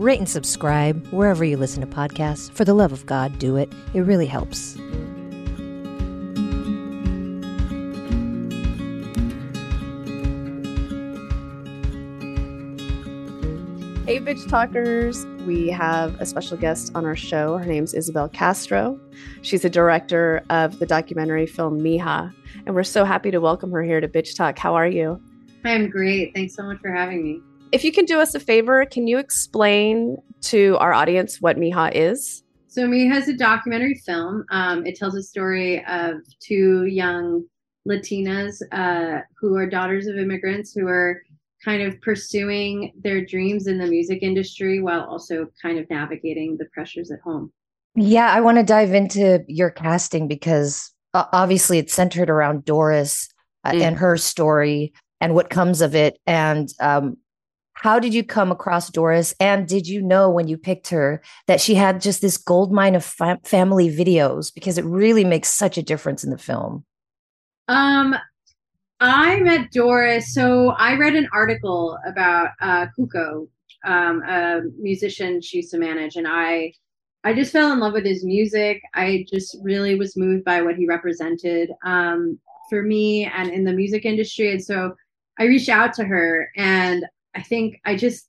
rate and subscribe wherever you listen to podcasts. For the love of God, do it. It really helps. Hey, bitch talkers. We have a special guest on our show. Her name's Isabel Castro. She's a director of the documentary film Mija. And we're so happy to welcome her here to Bitch Talk. How are you? I'm great. Thanks so much for having me. If you can do us a favor, can you explain to our audience what Mija is? So, Mija is a documentary film. Um, it tells a story of two young Latinas uh, who are daughters of immigrants who are kind of pursuing their dreams in the music industry while also kind of navigating the pressures at home. Yeah, I want to dive into your casting because uh, obviously it's centered around Doris uh, mm. and her story and what comes of it. And um, how did you come across Doris? And did you know when you picked her that she had just this gold mine of fa- family videos? Because it really makes such a difference in the film. Um, I met Doris. So I read an article about uh, Cuco, um, a musician she used to manage, and I, I just fell in love with his music. I just really was moved by what he represented um, for me and in the music industry. And so I reached out to her, and I think I just,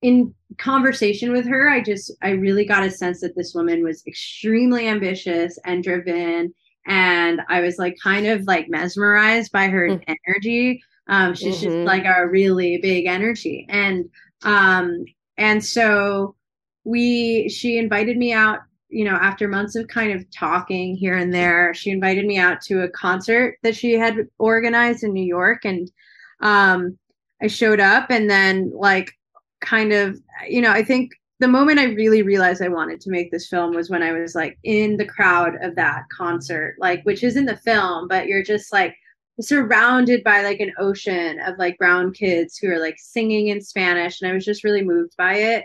in conversation with her, I just, I really got a sense that this woman was extremely ambitious and driven and I was like kind of like mesmerized by her mm-hmm. energy. Um, she's mm-hmm. just like a really big energy, and um, and so we she invited me out. You know, after months of kind of talking here and there, she invited me out to a concert that she had organized in New York, and um, I showed up, and then like kind of, you know, I think the moment I really realized I wanted to make this film was when I was like in the crowd of that concert, like which is in the film, but you're just like surrounded by like an ocean of like brown kids who are like singing in Spanish, and I was just really moved by it.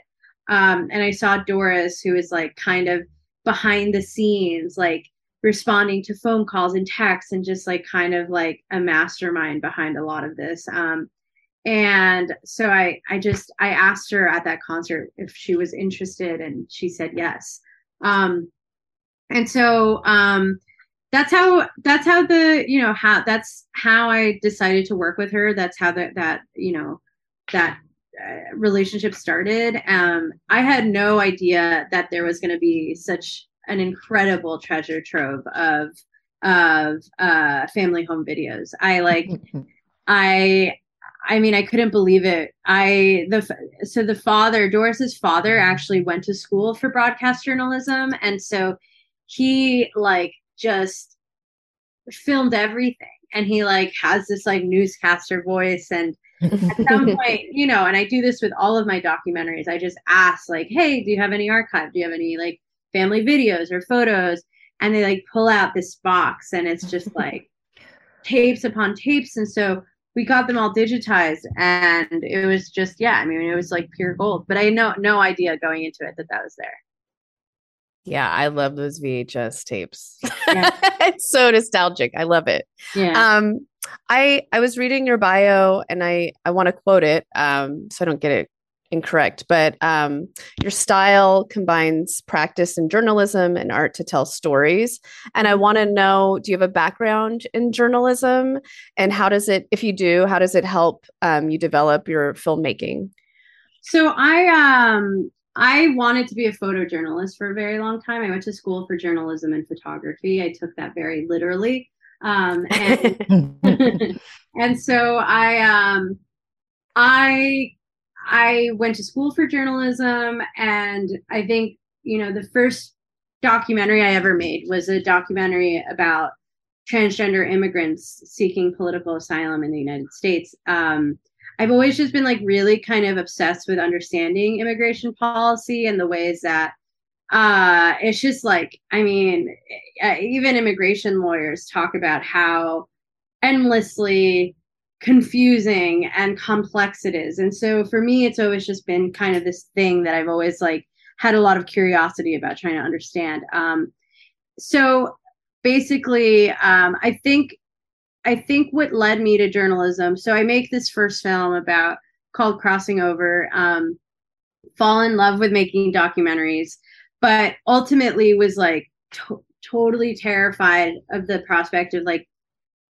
Um, and I saw Doris, who is like kind of behind the scenes, like responding to phone calls and texts, and just like kind of like a mastermind behind a lot of this. Um, and so i i just i asked her at that concert if she was interested and she said yes. Um and so um that's how that's how the you know how that's how i decided to work with her. That's how that that you know that uh, relationship started. Um i had no idea that there was going to be such an incredible treasure trove of of uh family home videos. I like i I mean, I couldn't believe it. I the so the father, Doris's father, actually went to school for broadcast journalism, and so he like just filmed everything, and he like has this like newscaster voice, and at some point, you know, and I do this with all of my documentaries. I just ask like, "Hey, do you have any archive? Do you have any like family videos or photos?" And they like pull out this box, and it's just like tapes upon tapes, and so we got them all digitized and it was just yeah i mean it was like pure gold but i had no no idea going into it that that was there. Yeah i love those vhs tapes. Yeah. it's so nostalgic. I love it. Yeah. Um i i was reading your bio and i i want to quote it um so i don't get it incorrect, but um, your style combines practice in journalism and art to tell stories. And I want to know do you have a background in journalism? And how does it, if you do, how does it help um, you develop your filmmaking? So I, um, I wanted to be a photojournalist for a very long time. I went to school for journalism and photography. I took that very literally. Um, and, and so I, um, I I went to school for journalism, and I think, you know, the first documentary I ever made was a documentary about transgender immigrants seeking political asylum in the United States. Um, I've always just been like really kind of obsessed with understanding immigration policy and the ways that uh, it's just like, I mean, even immigration lawyers talk about how endlessly confusing and complex it is. And so for me, it's always just been kind of this thing that I've always like had a lot of curiosity about trying to understand. Um, so basically, um, I think I think what led me to journalism. So I make this first film about called Crossing Over. Um, fall in love with making documentaries, but ultimately was like to- totally terrified of the prospect of like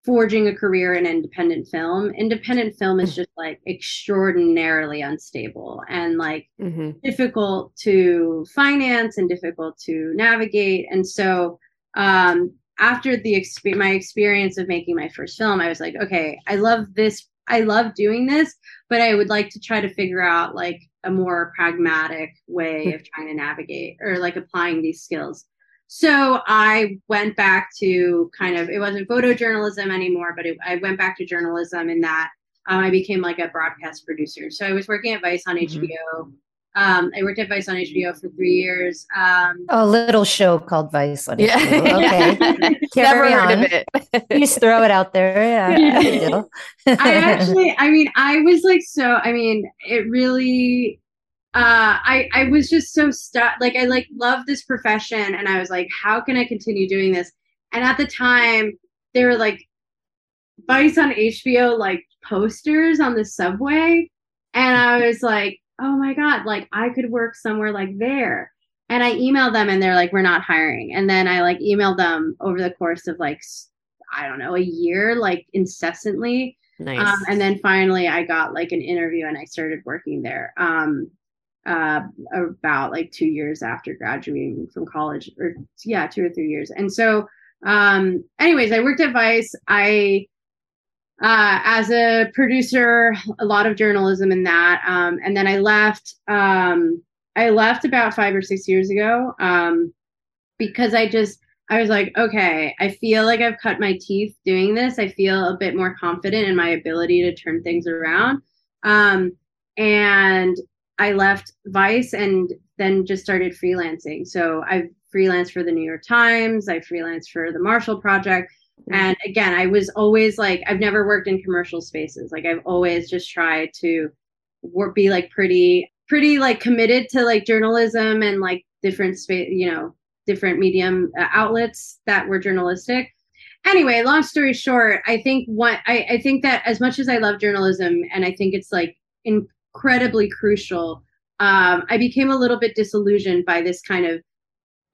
forging a career in independent film. Independent film is just like extraordinarily unstable and like mm-hmm. difficult to finance and difficult to navigate. And so um, after the exp- my experience of making my first film, I was like, okay, I love this. I love doing this, but I would like to try to figure out like a more pragmatic way of trying to navigate or like applying these skills. So I went back to kind of, it wasn't photojournalism anymore, but it, I went back to journalism in that um, I became like a broadcast producer. So I was working at Vice on mm-hmm. HBO. Um, I worked at Vice on HBO for three years. Um, a little show called Vice on yeah. HBO. Okay. Never heard on. of it. you just throw it out there. Yeah. yeah. I actually, I mean, I was like, so, I mean, it really, uh, I I was just so stuck. Like I like love this profession, and I was like, how can I continue doing this? And at the time, they were like Vice on HBO like posters on the subway, and I was like, oh my god, like I could work somewhere like there. And I emailed them, and they're like, we're not hiring. And then I like emailed them over the course of like I don't know a year, like incessantly. Nice. Um, and then finally, I got like an interview, and I started working there. Um, uh, about like two years after graduating from college, or yeah, two or three years. And so, um, anyways, I worked at Vice. I, uh, as a producer, a lot of journalism in that. Um, and then I left. Um, I left about five or six years ago um, because I just I was like, okay, I feel like I've cut my teeth doing this. I feel a bit more confident in my ability to turn things around. Um, and I left Vice and then just started freelancing. So I freelanced for the New York Times, I freelanced for the Marshall Project. Mm-hmm. And again, I was always like, I've never worked in commercial spaces. Like I've always just tried to work, be like pretty, pretty like committed to like journalism and like different space, you know, different medium uh, outlets that were journalistic. Anyway, long story short, I think what I, I think that as much as I love journalism and I think it's like in incredibly crucial. Um, I became a little bit disillusioned by this kind of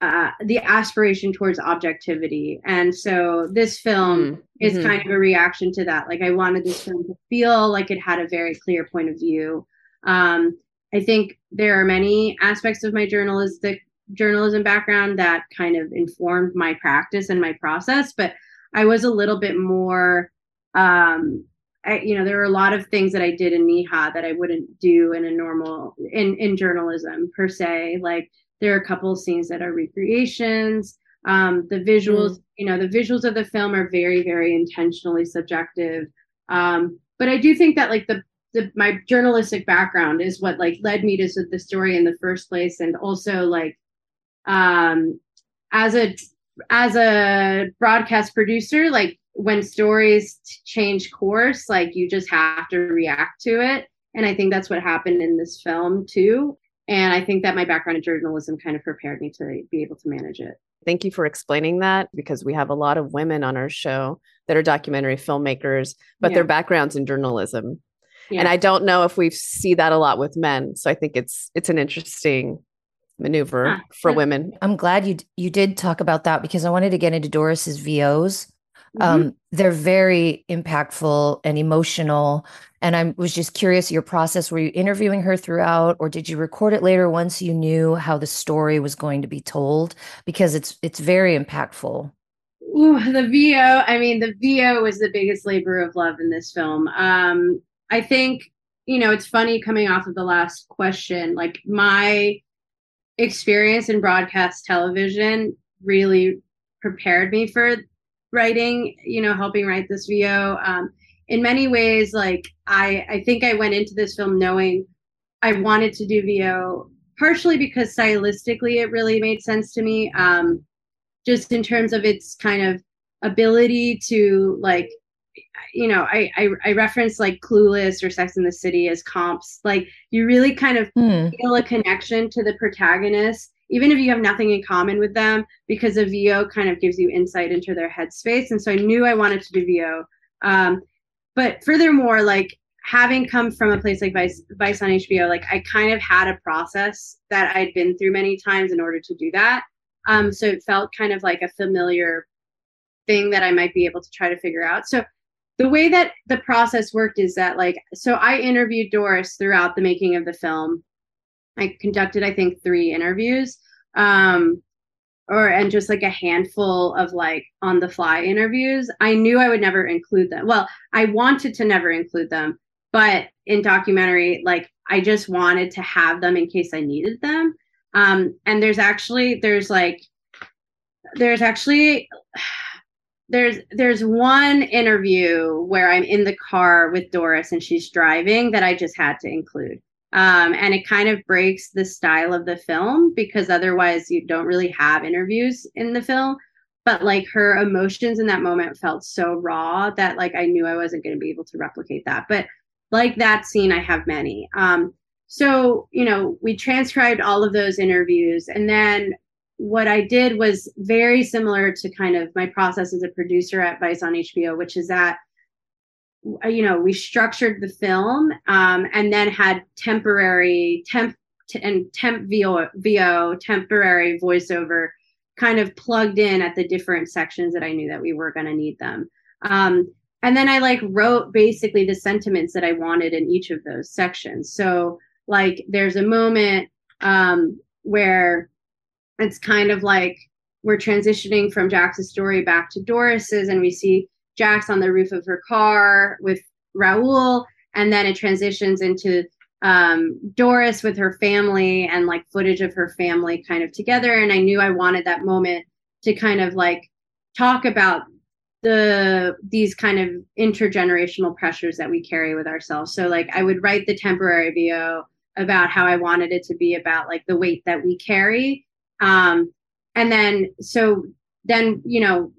uh, the aspiration towards objectivity. And so this film mm-hmm. is kind of a reaction to that. Like I wanted this film to feel like it had a very clear point of view. Um, I think there are many aspects of my journalistic journalism background that kind of informed my practice and my process, but I was a little bit more um, I, you know, there were a lot of things that I did in Mija that I wouldn't do in a normal in in journalism per se. Like there are a couple of scenes that are recreations. Um, the visuals, mm. you know, the visuals of the film are very, very intentionally subjective. Um, but I do think that like the the my journalistic background is what like led me to the story in the first place, and also like um, as a as a broadcast producer, like when stories change course, like you just have to react to it. And I think that's what happened in this film too. And I think that my background in journalism kind of prepared me to be able to manage it. Thank you for explaining that because we have a lot of women on our show that are documentary filmmakers, but yeah. their backgrounds in journalism. Yeah. And I don't know if we see that a lot with men. So I think it's it's an interesting maneuver ah, for women. I'm glad you you did talk about that because I wanted to get into Doris's VOs Mm-hmm. Um, they're very impactful and emotional. And I was just curious your process. Were you interviewing her throughout, or did you record it later once you knew how the story was going to be told? Because it's it's very impactful. Ooh, the VO. I mean, the VO was the biggest labor of love in this film. Um, I think you know it's funny coming off of the last question. Like my experience in broadcast television really prepared me for writing, you know, helping write this VO. Um, in many ways, like I, I think I went into this film knowing I wanted to do VO partially because stylistically it really made sense to me. Um, just in terms of its kind of ability to like you know I, I i reference like clueless or sex in the city as comps like you really kind of hmm. feel a connection to the protagonist even if you have nothing in common with them because a vo kind of gives you insight into their headspace and so i knew i wanted to do vo um, but furthermore like having come from a place like vice vice on hbo like i kind of had a process that i'd been through many times in order to do that um, so it felt kind of like a familiar thing that I might be able to try to figure out. So the way that the process worked is that like so I interviewed Doris throughout the making of the film. I conducted I think 3 interviews. Um or and just like a handful of like on the fly interviews. I knew I would never include them. Well, I wanted to never include them, but in documentary like I just wanted to have them in case I needed them. Um and there's actually there's like there's actually there's there's one interview where I'm in the car with Doris and she's driving that I just had to include. Um, and it kind of breaks the style of the film because otherwise you don't really have interviews in the film. But like her emotions in that moment felt so raw that like I knew I wasn't going to be able to replicate that. But like that scene, I have many. Um, so you know, we transcribed all of those interviews, and then what I did was very similar to kind of my process as a producer at Vice on HBO, which is that you know we structured the film um, and then had temporary temp t- and temp VO, VO temporary voiceover kind of plugged in at the different sections that I knew that we were going to need them. Um, and then I like wrote basically the sentiments that I wanted in each of those sections. So like there's a moment um, where it's kind of like we're transitioning from Jax's story back to Doris's, and we see Jax on the roof of her car with Raul, and then it transitions into um, Doris with her family and like footage of her family kind of together. And I knew I wanted that moment to kind of like talk about the these kind of intergenerational pressures that we carry with ourselves. So like I would write the temporary VO about how I wanted it to be about like the weight that we carry um, and then, so then, you know,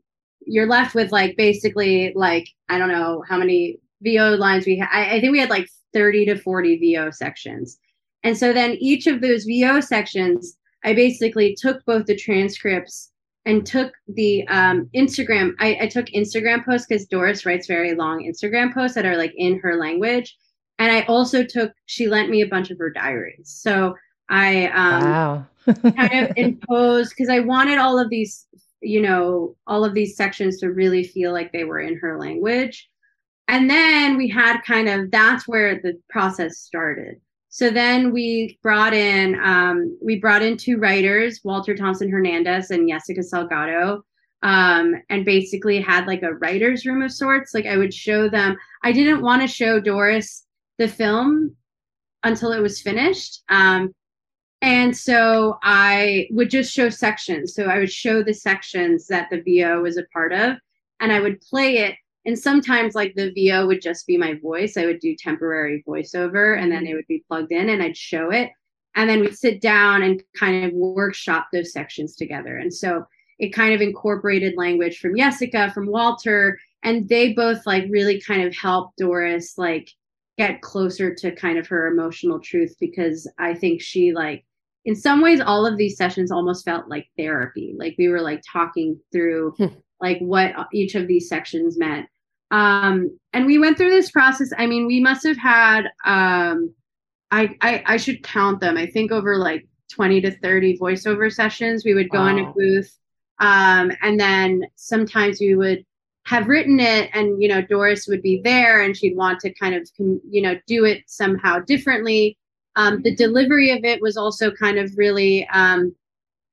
you're left with like basically like, I don't know how many VO lines we had. I, I think we had like 30 to 40 VO sections. And so then each of those VO sections, I basically took both the transcripts and took the um, Instagram. I, I took Instagram posts because Doris writes very long Instagram posts that are like in her language. And I also took, she lent me a bunch of her diaries. So I um, wow. kind of imposed because I wanted all of these, you know, all of these sections to really feel like they were in her language. And then we had kind of that's where the process started. So then we brought in um, we brought in two writers, Walter Thompson Hernandez and Jessica Salgado, um, and basically had like a writer's room of sorts. Like I would show them. I didn't want to show Doris the film until it was finished. Um, and so I would just show sections. So I would show the sections that the VO was a part of, and I would play it. And sometimes, like the VO would just be my voice. I would do temporary voiceover, and then it mm-hmm. would be plugged in, and I'd show it. And then we'd sit down and kind of workshop those sections together. And so it kind of incorporated language from Jessica, from Walter, and they both like really kind of helped Doris like get closer to kind of her emotional truth because I think she like in some ways all of these sessions almost felt like therapy. Like we were like talking through hmm. like what each of these sections meant. Um and we went through this process. I mean, we must have had um I I, I should count them. I think over like 20 to 30 voiceover sessions. We would go wow. in a booth um and then sometimes we would have written it and you know doris would be there and she'd want to kind of you know do it somehow differently um, the delivery of it was also kind of really um,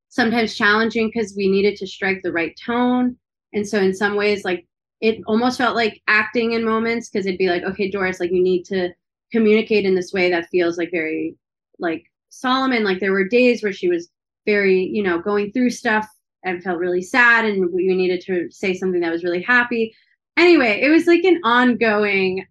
sometimes challenging because we needed to strike the right tone. And so in some ways like it almost felt like acting in moments because it'd be like okay doris like you need to communicate in this way that feels like very like solemn. And like there were days where she was very you know going through stuff and felt really sad and we needed to say something that was really happy. Anyway it was like an ongoing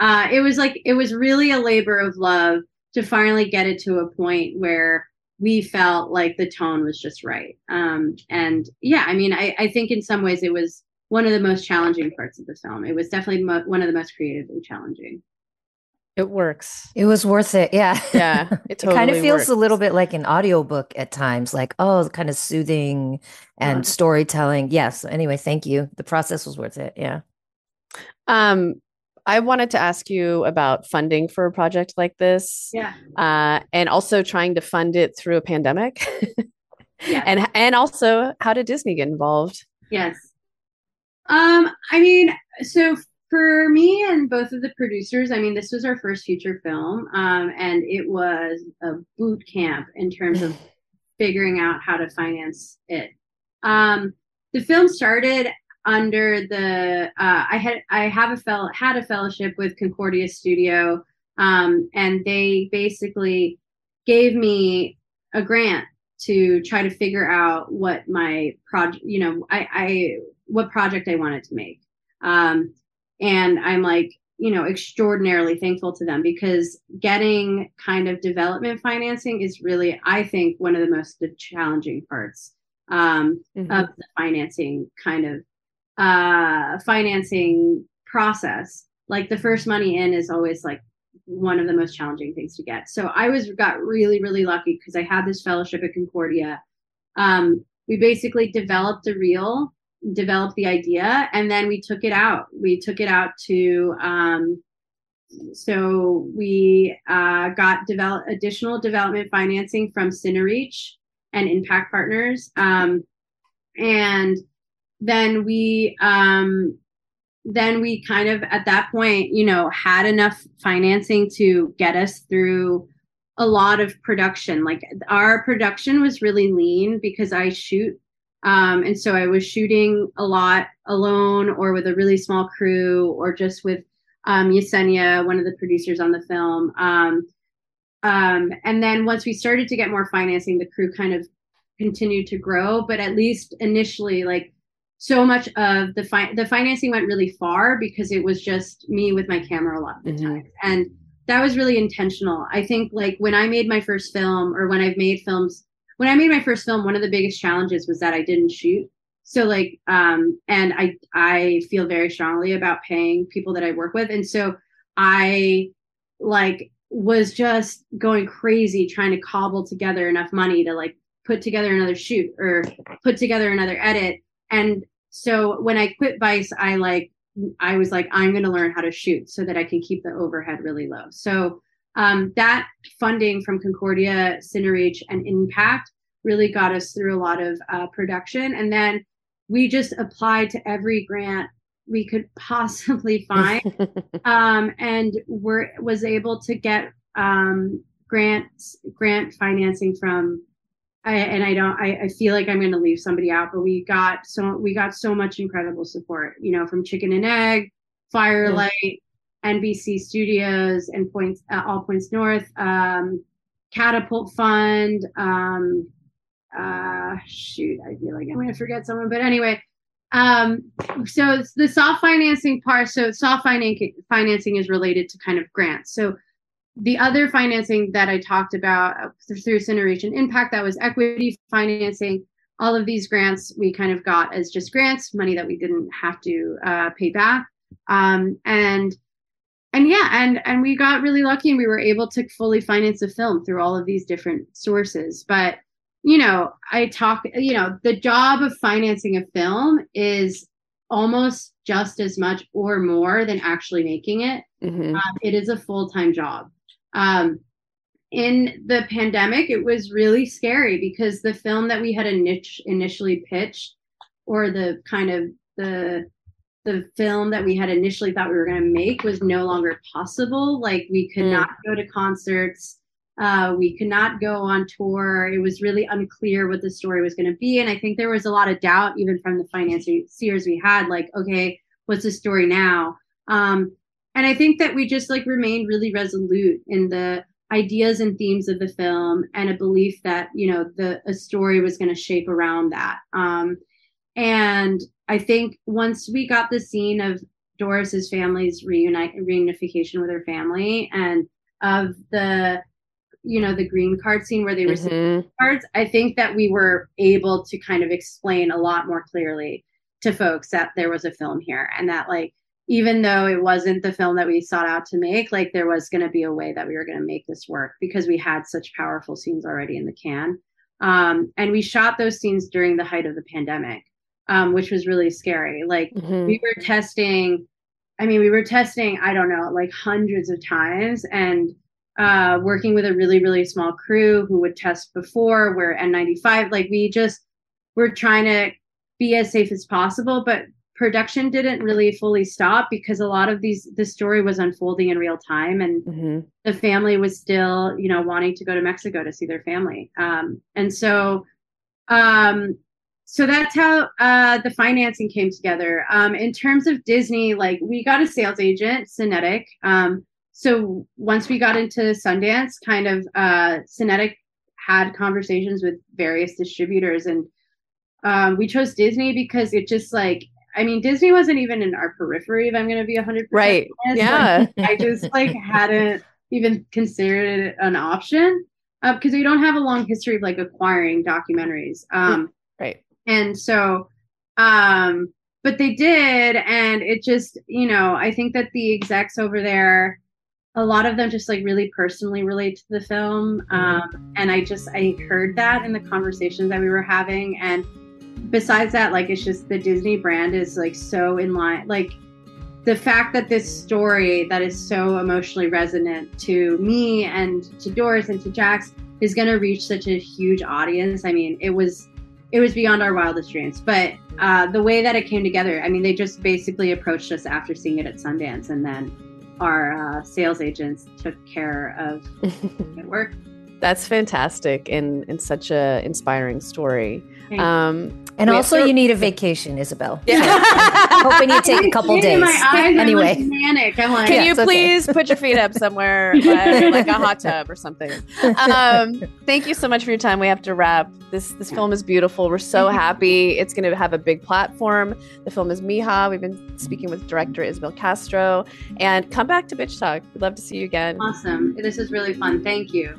uh it was like it was really a labor of love to finally get it to a point where we felt like the tone was just right. Um, and yeah, I mean, I, I think in some ways it was one of the most challenging parts of the film. It was definitely mo- one of the most creatively challenging. It works. It was worth it. Yeah. Yeah. It, totally it kind of feels works. a little bit like an audiobook at times, like, oh, kind of soothing and yeah. storytelling. Yes. Anyway, thank you. The process was worth it. Yeah. Um, I wanted to ask you about funding for a project like this. Yeah. Uh, and also trying to fund it through a pandemic. yeah. And and also how did Disney get involved? Yes. Um, I mean, so for me and both of the producers, I mean, this was our first feature film, um, and it was a boot camp in terms of figuring out how to finance it. Um, the film started under the uh, I had I have a fel- had a fellowship with Concordia Studio, um, and they basically gave me a grant to try to figure out what my project, you know, I, I what project I wanted to make. Um, and I'm like, you know, extraordinarily thankful to them because getting kind of development financing is really, I think, one of the most challenging parts um, mm-hmm. of the financing kind of uh, financing process. Like the first money in is always like one of the most challenging things to get. So I was got really really lucky because I had this fellowship at Concordia. Um, we basically developed a reel, developed the idea, and then we took it out. We took it out to um, so we uh, got develop additional development financing from Cinereach and Impact Partners, um, and then we um, then we kind of at that point, you know, had enough financing to get us through a lot of production. Like our production was really lean because I shoot. Um, and so I was shooting a lot alone or with a really small crew or just with um, Yesenia, one of the producers on the film. Um, um, and then once we started to get more financing, the crew kind of continued to grow. But at least initially, like so much of the fi- the financing went really far because it was just me with my camera a lot of the mm-hmm. time. And that was really intentional. I think like when i made my first film or when i've made films when i made my first film one of the biggest challenges was that i didn't shoot. So like um and i i feel very strongly about paying people that i work with. And so i like was just going crazy trying to cobble together enough money to like put together another shoot or put together another edit. And so when I quit Vice, I like I was like, I'm going to learn how to shoot so that I can keep the overhead really low. So um, that funding from Concordia, Cinereach, and Impact really got us through a lot of uh, production. And then we just applied to every grant we could possibly find, um, and were was able to get um, grants grant financing from I, and I don't, I, I feel like I'm going to leave somebody out, but we got so, we got so much incredible support, you know, from Chicken and Egg, Firelight, NBC Studios, and Points, uh, All Points North, um, Catapult Fund, um, uh, shoot, I feel like I'm going to forget someone, but anyway, um, so the soft financing part. So soft financing financing is related to kind of grants. So the other financing that I talked about uh, through Cinereach Impact, that was equity financing. All of these grants we kind of got as just grants, money that we didn't have to uh, pay back. Um, and and yeah, and and we got really lucky and we were able to fully finance the film through all of these different sources. But you know, I talk, you know, the job of financing a film is almost just as much or more than actually making it. Mm-hmm. Um, it is a full time job. Um, in the pandemic, it was really scary because the film that we had initially pitched, or the kind of the the film that we had initially thought we were going to make was no longer possible. Like we could mm. not go to concerts, uh, we could not go on tour. It was really unclear what the story was going to be, and I think there was a lot of doubt even from the financiers we had. Like, okay, what's the story now? Um, and I think that we just like remained really resolute in the ideas and themes of the film and a belief that you know the a story was going to shape around that. Um, and I think once we got the scene of Doris's family's reunite reunification with her family and of the you know, the green card scene where they were mm-hmm. cards, I think that we were able to kind of explain a lot more clearly to folks that there was a film here and that like even though it wasn't the film that we sought out to make, like there was going to be a way that we were going to make this work because we had such powerful scenes already in the can. Um, and we shot those scenes during the height of the pandemic, um, which was really scary. Like mm-hmm. we were testing, I mean, we were testing, I don't know, like hundreds of times and uh, working with a really, really small crew who would test before, we're N95. Like we just, we're trying to be as safe as possible, but production didn't really fully stop because a lot of these the story was unfolding in real time and mm-hmm. the family was still you know wanting to go to mexico to see their family. Um, and so um, so that's how uh, the financing came together. Um, in terms of disney like we got a sales agent cinetic. Um, so once we got into sundance kind of uh, cinetic had conversations with various distributors and um, we chose disney because it just like I mean, Disney wasn't even in our periphery. If I'm going to be hundred percent, right, yeah, like, I just like hadn't even considered it an option because uh, we don't have a long history of like acquiring documentaries. Um, right, and so, um, but they did, and it just, you know, I think that the execs over there, a lot of them just like really personally relate to the film, um, and I just I heard that in the conversations that we were having, and besides that, like it's just the Disney brand is like so in line. Like the fact that this story that is so emotionally resonant to me and to Doris and to Jax is going to reach such a huge audience. I mean, it was it was beyond our wildest dreams. But uh, the way that it came together, I mean, they just basically approached us after seeing it at Sundance, and then our uh, sales agents took care of it work. That's fantastic and, and such a inspiring story. Um, and also, you need a vacation, Isabel. Yeah. hoping you take a couple days. anyway, manic. I'm like, can you please okay. put your feet up somewhere, uh, like a hot tub or something? Um, thank you so much for your time. We have to wrap. This this film is beautiful. We're so happy. It's going to have a big platform. The film is Mija. We've been speaking with director Isabel Castro, and come back to Bitch Talk. We'd love to see you again. Awesome. This is really fun. Thank you.